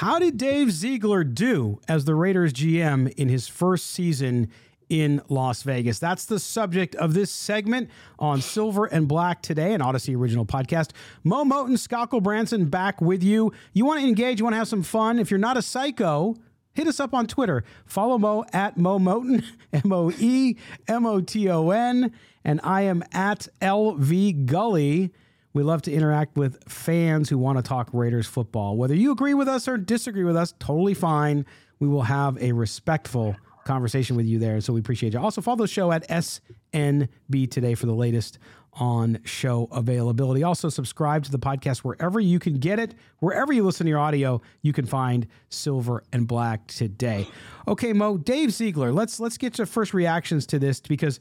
How did Dave Ziegler do as the Raiders GM in his first season in Las Vegas? That's the subject of this segment on Silver and Black today, an Odyssey original podcast. Moe Moton, Scott Gulbransen back with you. You want to engage, you want to have some fun. If you're not a psycho, hit us up on Twitter. Follow Moe at Moe Moton, M O E M O T O N, and I am at LV Gully. We love to interact with fans who want to talk Raiders football. Whether you agree with us or disagree with us, totally fine. We will have a respectful conversation with you there. So we appreciate you. Also, follow the show at SNB today for the latest on show availability. Also, subscribe to the podcast wherever you can get it. Wherever you listen to your audio, you can find Silver and Black today. Okay, Moe, Dave Ziegler, let's let's get your first reactions to this because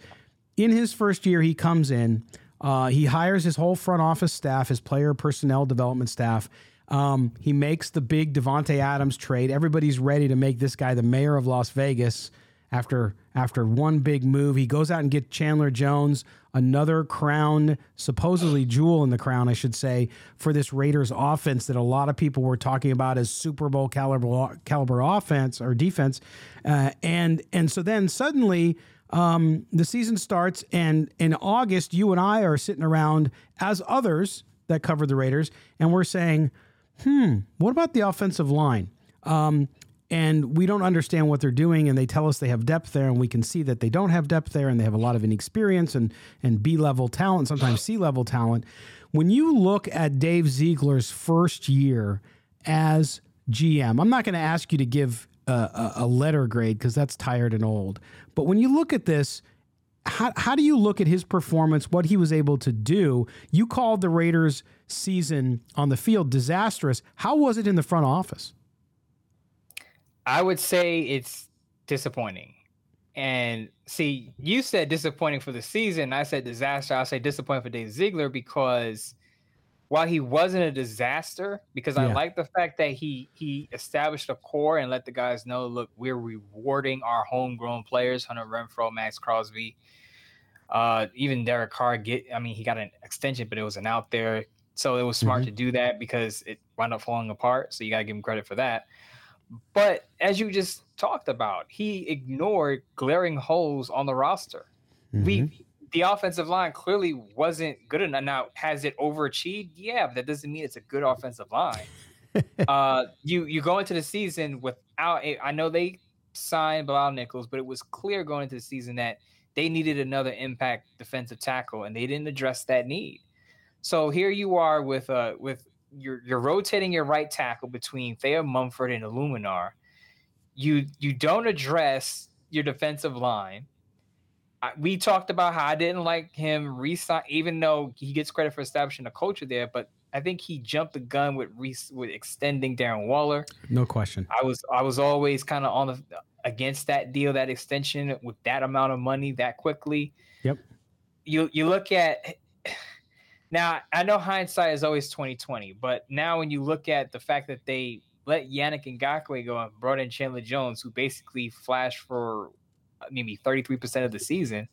in his first year, he comes in. Uh, he hires his whole front office staff, his player personnel development staff. Um, he makes the big Davante Adams trade. Everybody's ready to make this guy the mayor of Las Vegas after after one big move. He goes out and get Chandler Jones, another crown, supposedly jewel in the crown, I should say, for this Raiders offense that a lot of people were talking about as Super Bowl caliber caliber offense or defense. Uh, and and so then suddenly um, the season starts, and in August, you and I are sitting around as others that cover the Raiders, and we're saying, hmm, what about the offensive line? Um, and we don't understand what they're doing, and they tell us they have depth there, and we can see that they don't have depth there, and they have a lot of inexperience and and B level talent, sometimes C level talent. When you look at Dave Ziegler's first year as GM, I'm not going to ask you to give a, a letter grade because that's tired and old. But when you look at this, how, how do you look at his performance, what he was able to do? You called the Raiders' season on the field disastrous. How was it in the front office? I would say it's disappointing. And see, you said disappointing for the season. I said disaster. I'll say disappointing for Dave Ziegler because while he wasn't a disaster, because yeah. I like the fact that he he established a core and let the guys know, look, we're rewarding our homegrown players, Hunter Renfrow, Maxx Crosby, uh, even Derek Carr. Get, I mean, he got an extension, but it wasn't out there, so it was smart mm-hmm. to do that because it wound up falling apart. So you got to give him credit for that. But as you just talked about, he ignored glaring holes on the roster. Mm-hmm. We the offensive line clearly wasn't good enough. Now, has it overachieved? Yeah, but that doesn't mean it's a good offensive line. uh, you you go into the season without. I know they signed Bilal Nichols, but it was clear going into the season that they needed another impact defensive tackle, and they didn't address that need. So here you are with uh with you're you're rotating your right tackle between Thayer Munford and Eluemunor. You you don't address your defensive line I, we talked about how I didn't like him resign, even though he gets credit for establishing a culture there. But I think he jumped the gun with re- with extending Darren Waller. No question. I was I was always kind of on the against that deal, that extension with that amount of money that quickly. Yep. You you look at now. I know hindsight is always twenty twenty, but now when you look at the fact that they let Yannick Ngakoue go and brought in Chandler Jones, who basically flashed for maybe 33% of the season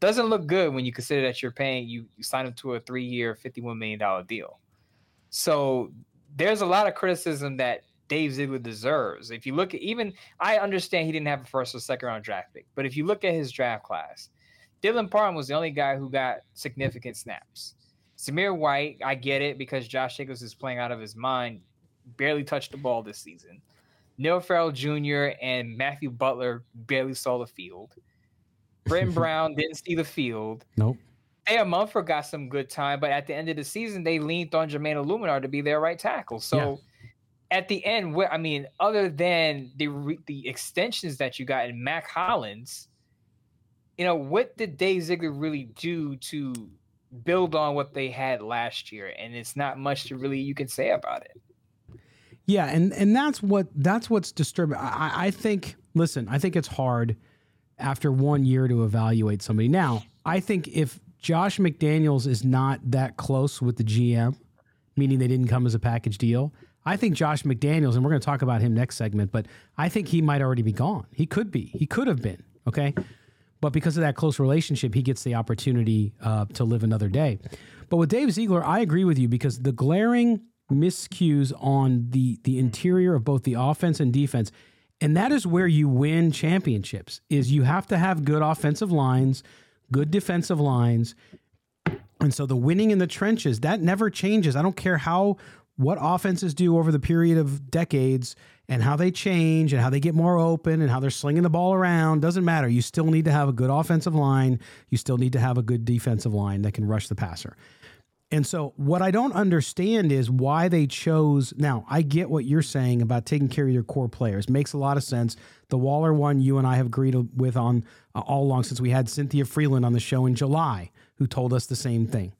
doesn't look good when you consider that you're paying you, you sign him to a three year $51 million deal. So there's a lot of criticism that Dave Ziegler deserves. If you look at even I understand he didn't have a first or second round draft pick, but if you look at his draft class, Dylan Parham was the only guy who got significant snaps. Zamir White, I get it because Josh Jacobs is playing out of his mind, barely touched the ball this season. Neil Farrell Jr. and Matthew Butler barely saw the field. Brent Brown didn't see the field. Nope. Thayer Munford got some good time, but at the end of the season, they leaned on Jermaine Eluemunor to be their right tackle. So yeah. at the end, I mean, other than the the extensions that you got in Mack Hollins, you know, what did Dave Ziegler really do to build on what they had last year? And it's not much to really you can say about it. Yeah, and and that's what that's what's disturbing. I, I think. Listen, I think it's hard after one year to evaluate somebody. Now, I think if Josh McDaniels is not that close with the GM, meaning they didn't come as a package deal, I think Josh McDaniels, and we're going to talk about him next segment, but I think he might already be gone. He could be. He could have been. Okay. But because of that close relationship, he gets the opportunity uh, to live another day. But with Dave Ziegler, I agree with you because the glaring miscues on the the interior of both the offense and defense, and that is where you win championships. Is you have to have good offensive lines, good defensive lines, and so the winning in the trenches that never changes. I don't care how what offenses do over the period of decades and how they change and how they get more open and how they're slinging the ball around doesn't matter. You still need to have a good offensive line. You still need to have a good defensive line that can rush the passer. And so, what I don't understand is why they chose. Now, I get what you're saying about taking care of your core players. Makes a lot of sense. The Waller one, you and I have agreed with on uh, all along since we had Cynthia Frelund on the show in July, who told us the same thing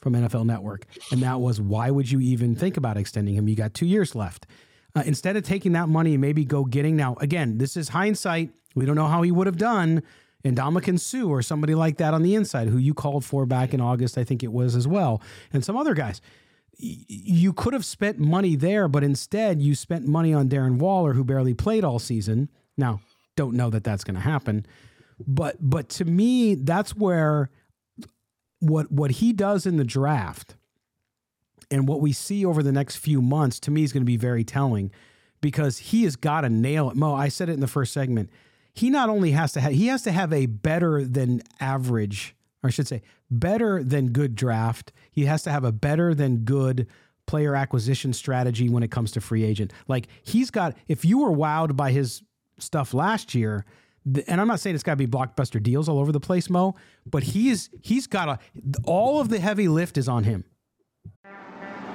from NFL Network. And that was why would you even think about extending him? You got two years left. Uh, instead of taking that money and maybe go getting now, again, this is hindsight. We don't know how he would have done. And Ndamukong Suh or somebody like that on the inside, who you called for back in August, I think it was as well, and some other guys. You could have spent money there, but instead you spent money on Darren Waller, who barely played all season. Now, don't know that that's going to happen, but but to me, that's where what what he does in the draft and what we see over the next few months to me is going to be very telling because he has got to nail it. Moe, I said it in the first segment. He not only has to have he has to have a better than average, or I should say, better than good draft. He has to have a better than good player acquisition strategy when it comes to free agent. Like he's got if you were wowed by his stuff last year, and I'm not saying it's got to be blockbuster deals all over the place, Moe, but he's he's got a all of the heavy lift is on him.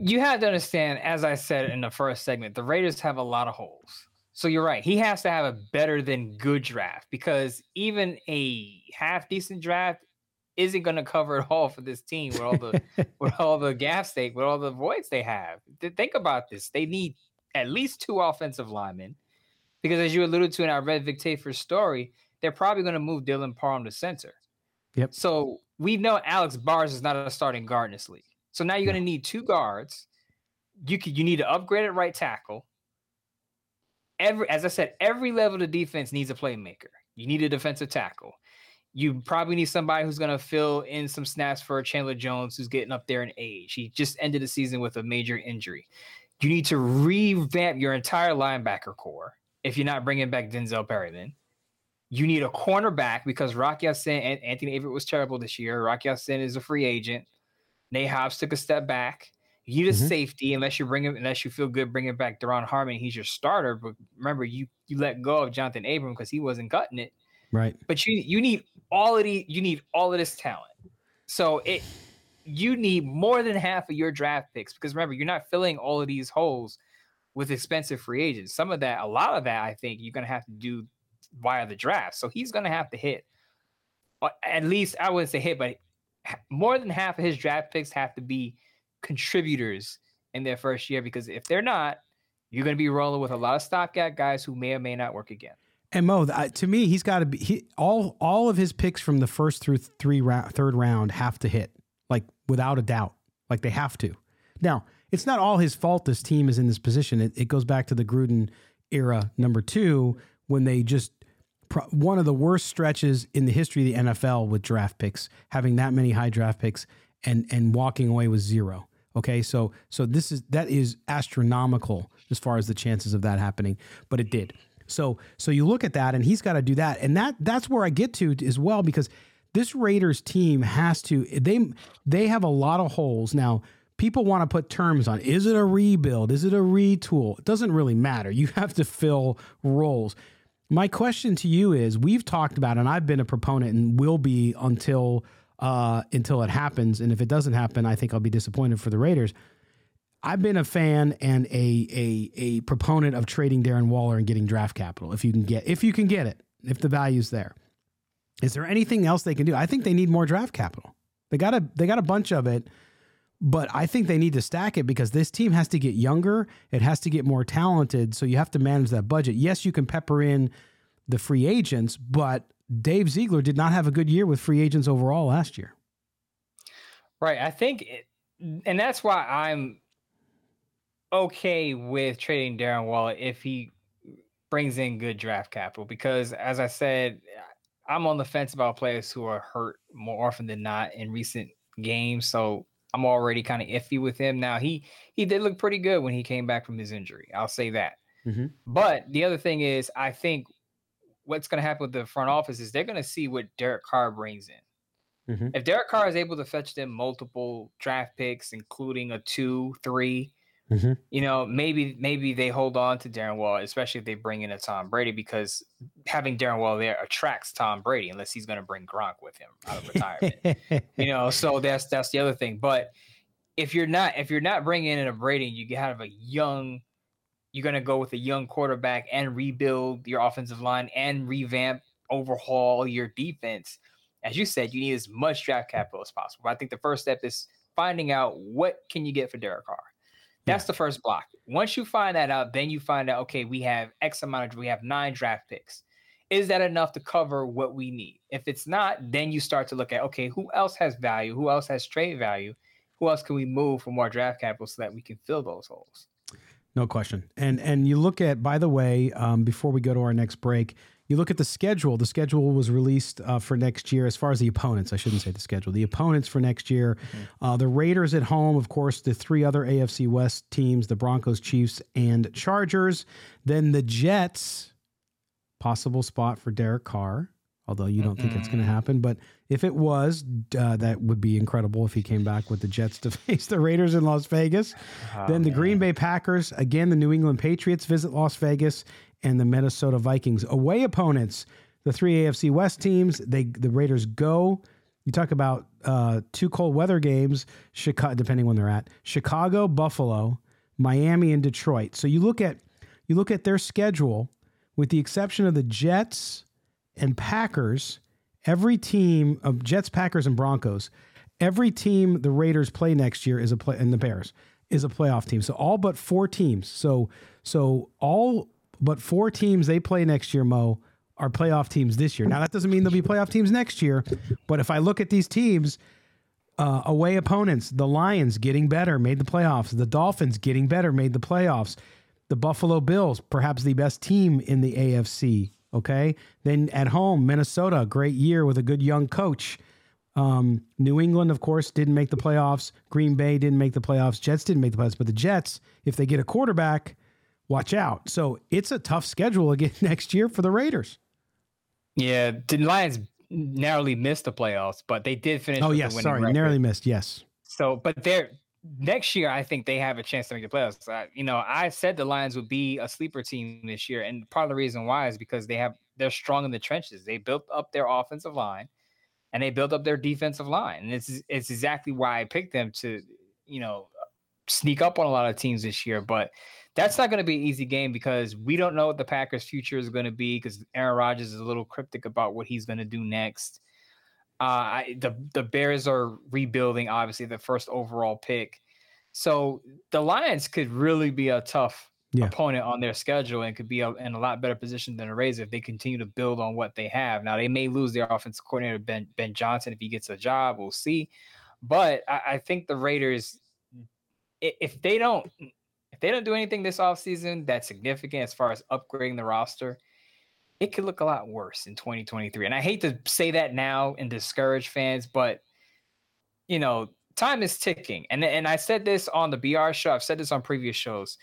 you have to understand, as I said in the first segment, the Raiders have a lot of holes. So you're right. He has to have a better than good draft because even a half decent draft isn't going to cover it all for this team with all the with all the gaps they with all the voids they have. Think about this. They need at least two offensive linemen because, as you alluded to in our Red Vic Tafur's story, they're probably going to move Dylan Parham to center. Yep. So we know Alex Bars is not a starting guard in this league. So now you're going to need two guards. You could, you need to upgrade at right tackle. Every as I said, every level of defense needs a playmaker. You need a defensive tackle. You probably need somebody who's going to fill in some snaps for Chandler Jones, who's getting up there in age. He just ended the season with a major injury. You need to revamp your entire linebacker core if you're not bringing back Denzel Perryman. You need a cornerback because Rocky Ya-Sin and Anthony Averett was terrible this year. Rocky Ya-Sin is a free agent. Nate Hobbs took a step back. You a mm-hmm. safety unless you bring him, unless you feel good bringing back Duron Harmon. He's your starter, but remember you you let go of Jonathan Abram because he wasn't cutting it. Right. But you you need all of the you need all of this talent. So it you need more than half of your draft picks because remember you're not filling all of these holes with expensive free agents. Some of that, a lot of that, I think you're gonna have to do via the draft. So he's gonna have to hit uh, at least I wouldn't say hit, but more than half of his draft picks have to be contributors in their first year because if they're not, you're going to be rolling with a lot of stopgap guys who may or may not work again. And Moe, to me, he's got to be he, all all of his picks from the first through three round, third round have to hit, like without a doubt, like they have to. Now, it's not all his fault. This team is in this position. It, it goes back to the Gruden era, number two, when they just one of the worst stretches in the history of the NFL with draft picks, having that many high draft picks and and walking away with zero. Okay, so so this is that is astronomical as far as the chances of that happening, but it did. So so you look at that, and he's got to do that, and that that's where I get to as well because this Raiders team has to they they have a lot of holes now. people want to put terms on is it a rebuild? Is it a retool? It doesn't really matter. You have to fill roles. My question to you is we've talked about, and I've been a proponent and will be until uh, until it happens. And if it doesn't happen, I think I'll be disappointed for the Raiders. I've been a fan and a a a proponent of trading Darren Waller and getting draft capital if you can get if you can get it if the value's there. Is there anything else they can do? I think they need more draft capital. They got a they got a bunch of it, but I think they need to stack it because this team has to get younger. It has to get more talented. So you have to manage that budget. Yes, you can pepper in the free agents, but Dave Ziegler did not have a good year with free agents overall last year. Right. I think, it, and that's why I'm okay with trading Darren Waller if he brings in good draft capital. Because as I said, I'm on the fence about players who are hurt more often than not in recent games. So I'm already kind of iffy with him. Now he he did look pretty good when he came back from his injury. I'll say that. Mm-hmm. But the other thing is, I think what's going to happen with the front office is they're going to see what Derek Carr brings in. Mm-hmm. If Derek Carr is able to fetch them multiple draft picks, including a two, three, Mm-hmm. You know, maybe maybe they hold on to Darren Wall, especially if they bring in a Tom Brady, because having Darren Wall there attracts Tom Brady, unless he's going to bring Gronk with him out of retirement. you know, so that's that's the other thing. But if you're not if you're not bringing in a Brady, you have a young. You're going to go with a young quarterback and rebuild your offensive line and revamp, overhaul your defense. As you said, you need as much draft capital as possible. But I think the first step is finding out what can you get for Derek Carr that's the first block. Once you find that out, then you find out, okay, we have X amount of, we have nine draft picks. Is that enough to cover what we need? If it's not, then you start to look at, okay, who else has value? Who else has trade value? Who else can we move for more draft capital so that we can fill those holes? No question. And and you look at, by the way, um, before we go to our next break, you look at the schedule. The schedule was released uh, for next year as far as the opponents. I shouldn't say the schedule. The opponents for next year. Mm-hmm. Uh, the Raiders at home, of course, the three other AFC West teams, the Broncos, Chiefs, and Chargers. Then the Jets, possible spot for Derek Carr, although you don't think it's going to happen. But if it was, uh, that would be incredible if he came back with the Jets to face the Raiders in Las Vegas. Oh, then the man. Green Bay Packers, again, the New England Patriots visit Las Vegas and the Minnesota Vikings. Away opponents, the three AFC West teams, they the Raiders go. You talk about uh, two cold weather games, Chicago, depending when they're at Chicago, Buffalo, Miami, and Detroit. So you look at you look at their schedule, with the exception of the Jets and Packers. Every team of Jets, Packers, and Broncos, every team the Raiders play next year is a play, and the Bears is a playoff team. So all but four teams. So so all but four teams they play next year, Moe, are playoff teams this year. Now that doesn't mean they'll be playoff teams next year, but if I look at these teams, uh, away opponents, the Lions getting better, made the playoffs. The Dolphins getting better, made the playoffs. The Buffalo Bills, perhaps the best team in the AFC. Okay. Then at home, Minnesota, great year with a good young coach. Um, New England, of course, didn't make the playoffs. Green Bay didn't make the playoffs. Jets didn't make the playoffs. But the Jets, if they get a quarterback, watch out. So it's a tough schedule again next year for the Raiders. Yeah, the Lions narrowly missed the playoffs, but they did finish. Oh yes, sorry, record. narrowly missed. Yes. So, but they're next year. I think they have a chance to make the playoffs. I, you know, I said the Lions would be a sleeper team this year, and part of the reason why is because they have they're strong in the trenches. They built up their offensive line, and they built up their defensive line, and it's it's exactly why I picked them to, you know, sneak up on a lot of teams this year. But that's not going to be an easy game because we don't know what the Packers' future is going to be because Aaron Rodgers is a little cryptic about what he's going to do next. Uh, I, the the Bears are rebuilding, obviously, the first overall pick, so the Lions could really be a tough yeah. opponent on their schedule and could be a, in a lot better position than the Rays if they continue to build on what they have. Now they may lose their offensive coordinator Ben Ben Johnson if he gets a job, we'll see. But I, I think the Raiders, if they don't if they don't do anything this offseason that's significant as far as upgrading the roster, it could look a lot worse in 2023. And I hate to say that now and discourage fans, but you know, time is ticking. And and I said this on the BR show. I've said this on previous shows.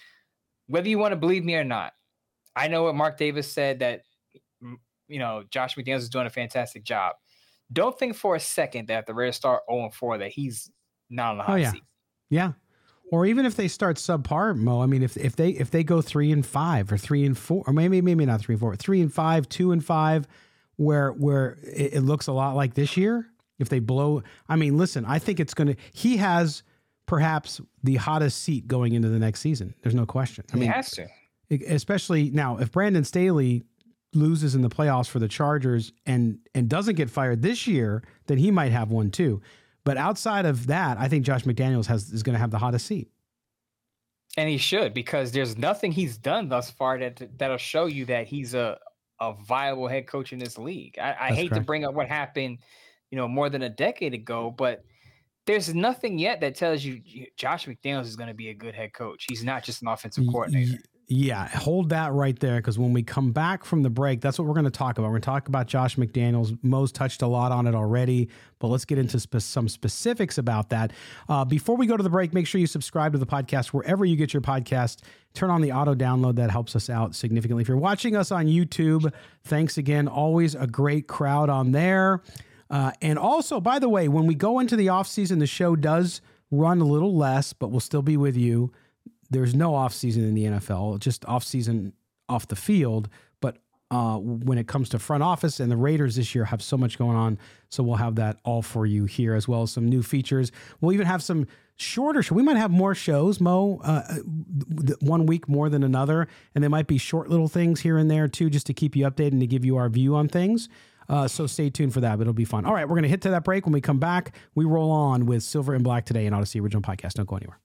Whether you want to believe me or not, I know what Mark Davis said that you know Josh McDaniels is doing a fantastic job. Don't think for a second that the Raiders start 0 4 that he's not on the oh, hot oh, yeah. seat. Yeah. Or even if they start subpar, Moe. I mean, if if they if they go three and five or three and four, or maybe maybe not three and four, three and five, two and five, where where it, it looks a lot like this year. If they blow, I mean, listen, I think it's going to. He has perhaps the hottest seat going into the next season. There's no question. I He mean, has to. especially now if Brandon Staley loses in the playoffs for the Chargers and and doesn't get fired this year, then he might have one too. But outside of that, I think Josh McDaniels has is going to have the hottest seat. And he should because there's nothing he's done thus far that that'll show you that he's a a viable head coach in this league. I, I hate to bring up what happened, you know, more than a decade ago, but there's nothing yet that tells you you- Josh McDaniels is going to be a good head coach. He's not just an offensive coordinator. Yeah, hold that right there because when we come back from the break, that's what we're going to talk about. We're going to talk about Josh McDaniels. Moe's touched a lot on it already, but let's get into spe- some specifics about that. Uh, before we go to the break, make sure you subscribe to the podcast wherever you get your podcast. Turn on the auto download, that helps us out significantly. If you're watching us on YouTube, thanks again. Always a great crowd on there. Uh, and also, by the way, when we go into the off season, the show does run a little less, but we'll still be with you there's no off season in the NFL, just off season off the field. But uh, when it comes to front office and the Raiders this year have so much going on, so we'll have that all for you here as well as some new features. We'll even have some shorter show. We might have more shows, Moe, uh, one week more than another, and there might be short little things here and there too, just to keep you updated and to give you our view on things. Uh, so stay tuned for that, but it'll be fun. All right, we're going to hit to that break. When we come back, we roll on with Silver and Black today in Odyssey Original Podcast. Don't go anywhere.